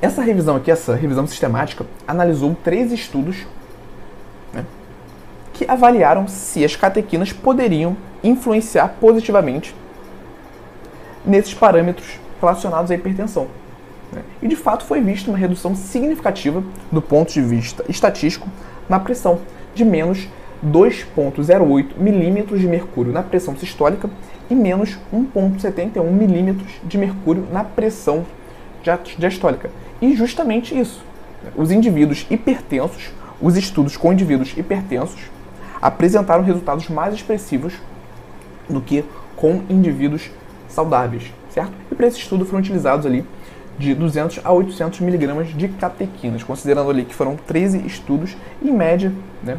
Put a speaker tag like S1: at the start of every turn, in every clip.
S1: Essa revisão aqui, essa revisão sistemática, analisou três estudos né, que avaliaram se as catequinas poderiam influenciar positivamente nesses parâmetros relacionados à hipertensão. Né. E de fato foi vista uma redução significativa do ponto de vista estatístico na pressão, de menos 2,08 milímetros de mercúrio na pressão sistólica e menos 1,71 milímetros de mercúrio na pressão diastólica. E justamente isso. Os indivíduos hipertensos, os estudos com indivíduos hipertensos, apresentaram resultados mais expressivos do que com indivíduos saudáveis, certo? E para esse estudo foram utilizados ali de 200 a 800 miligramas de catequinas, considerando ali que foram 13 estudos, em média, né,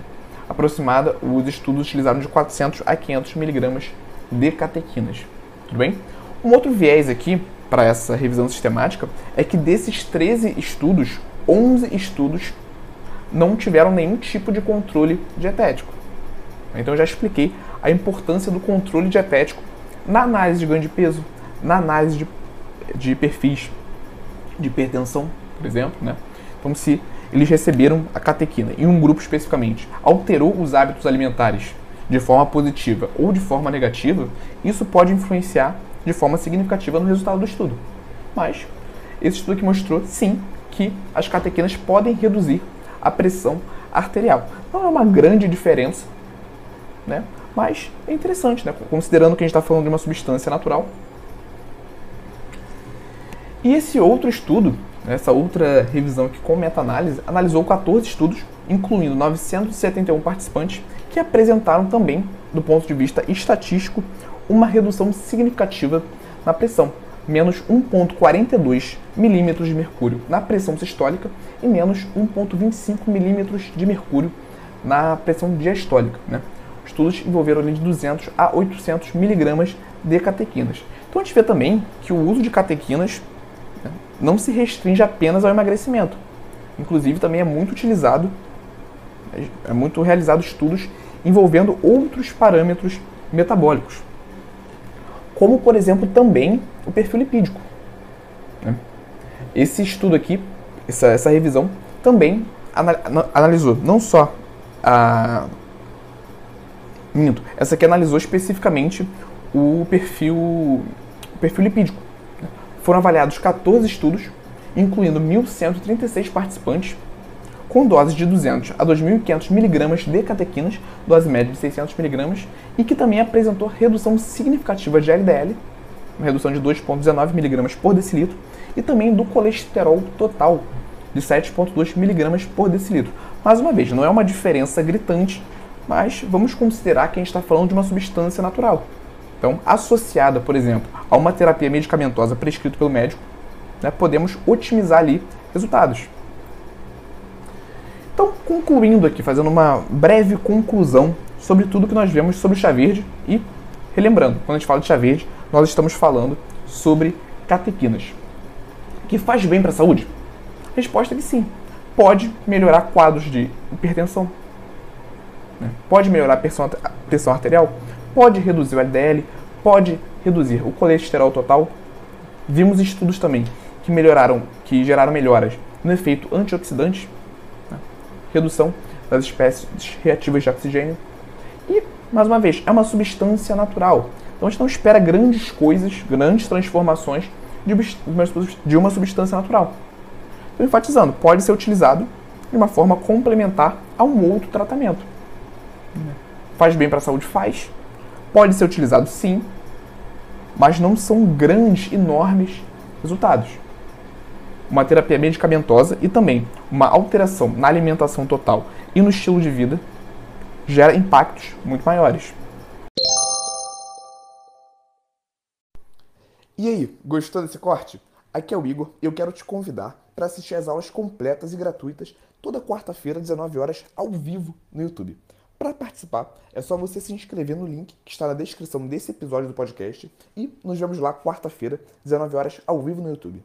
S1: aproximada, os estudos utilizaram de 400 a 500 miligramas de catequinas. Tudo bem? Um outro viés aqui para essa revisão sistemática é que desses 13 estudos, 11 estudos não tiveram nenhum tipo de controle dietético. Então eu já expliquei a importância do controle dietético na análise de ganho de peso, na análise de, de perfis de hipertensão, por exemplo, né? Então se eles receberam a catequina em um grupo especificamente, alterou os hábitos alimentares de forma positiva ou de forma negativa, isso pode influenciar de forma significativa no resultado do estudo. Mas esse estudo aqui mostrou, sim, que as catequinas podem reduzir a pressão arterial. Não é uma grande diferença, né? mas é interessante, né? considerando que a gente está falando de uma substância natural. E esse outro estudo, essa outra revisão aqui com meta-análise, analisou 14 estudos, incluindo 971 participantes, que apresentaram também, do ponto de vista estatístico, uma redução significativa na pressão, menos 1,42 milímetros de mercúrio na pressão sistólica e menos 1,25 milímetros de mercúrio na pressão diastólica. Né? Estudos envolveram de 200 a 800 miligramas de catequinas. Então a gente vê também que o uso de catequinas não se restringe apenas ao emagrecimento. Inclusive também é muito utilizado, é muito realizado estudos envolvendo outros parâmetros metabólicos como por exemplo também o perfil lipídico. Né? Esse estudo aqui, essa, essa revisão, também analisou não só a. Minto, essa aqui analisou especificamente o perfil, o perfil lipídico. Foram avaliados 14 estudos, incluindo 1.136 participantes com doses de 200 a 2.500 mg de catequinas, dose média de 600 mg, e que também apresentou redução significativa de LDL, uma redução de 2,19 mg por decilitro, e também do colesterol total, de 7,2 mg por decilitro. Mais uma vez, não é uma diferença gritante, mas vamos considerar que a gente está falando de uma substância natural. Então, associada, por exemplo, a uma terapia medicamentosa prescrita pelo médico, né, podemos otimizar ali resultados. Então, concluindo aqui, fazendo uma breve conclusão sobre tudo que nós vemos sobre chá verde e relembrando, quando a gente fala de chá verde, nós estamos falando sobre catequinas. Que faz bem para a saúde? A resposta é que sim. Pode melhorar quadros de hipertensão. Né? Pode melhorar a pressão, a pressão arterial. Pode reduzir o LDL. Pode reduzir o colesterol total. Vimos estudos também que melhoraram, que geraram melhoras no efeito antioxidante redução das espécies reativas de oxigênio. E, mais uma vez, é uma substância natural. Então a gente não espera grandes coisas, grandes transformações de uma substância natural. Então, enfatizando, pode ser utilizado de uma forma complementar a um outro tratamento. Faz bem para a saúde? Faz. Pode ser utilizado sim, mas não são grandes, enormes resultados uma terapia medicamentosa e também uma alteração na alimentação total e no estilo de vida gera impactos muito maiores. E aí, gostou desse corte? Aqui é o Igor e eu quero te convidar para assistir às aulas completas e gratuitas toda quarta-feira, 19 horas, ao vivo no YouTube. Para participar, é só você se inscrever no link que está na descrição desse episódio do podcast e nos vemos lá quarta-feira, 19 horas, ao vivo no YouTube.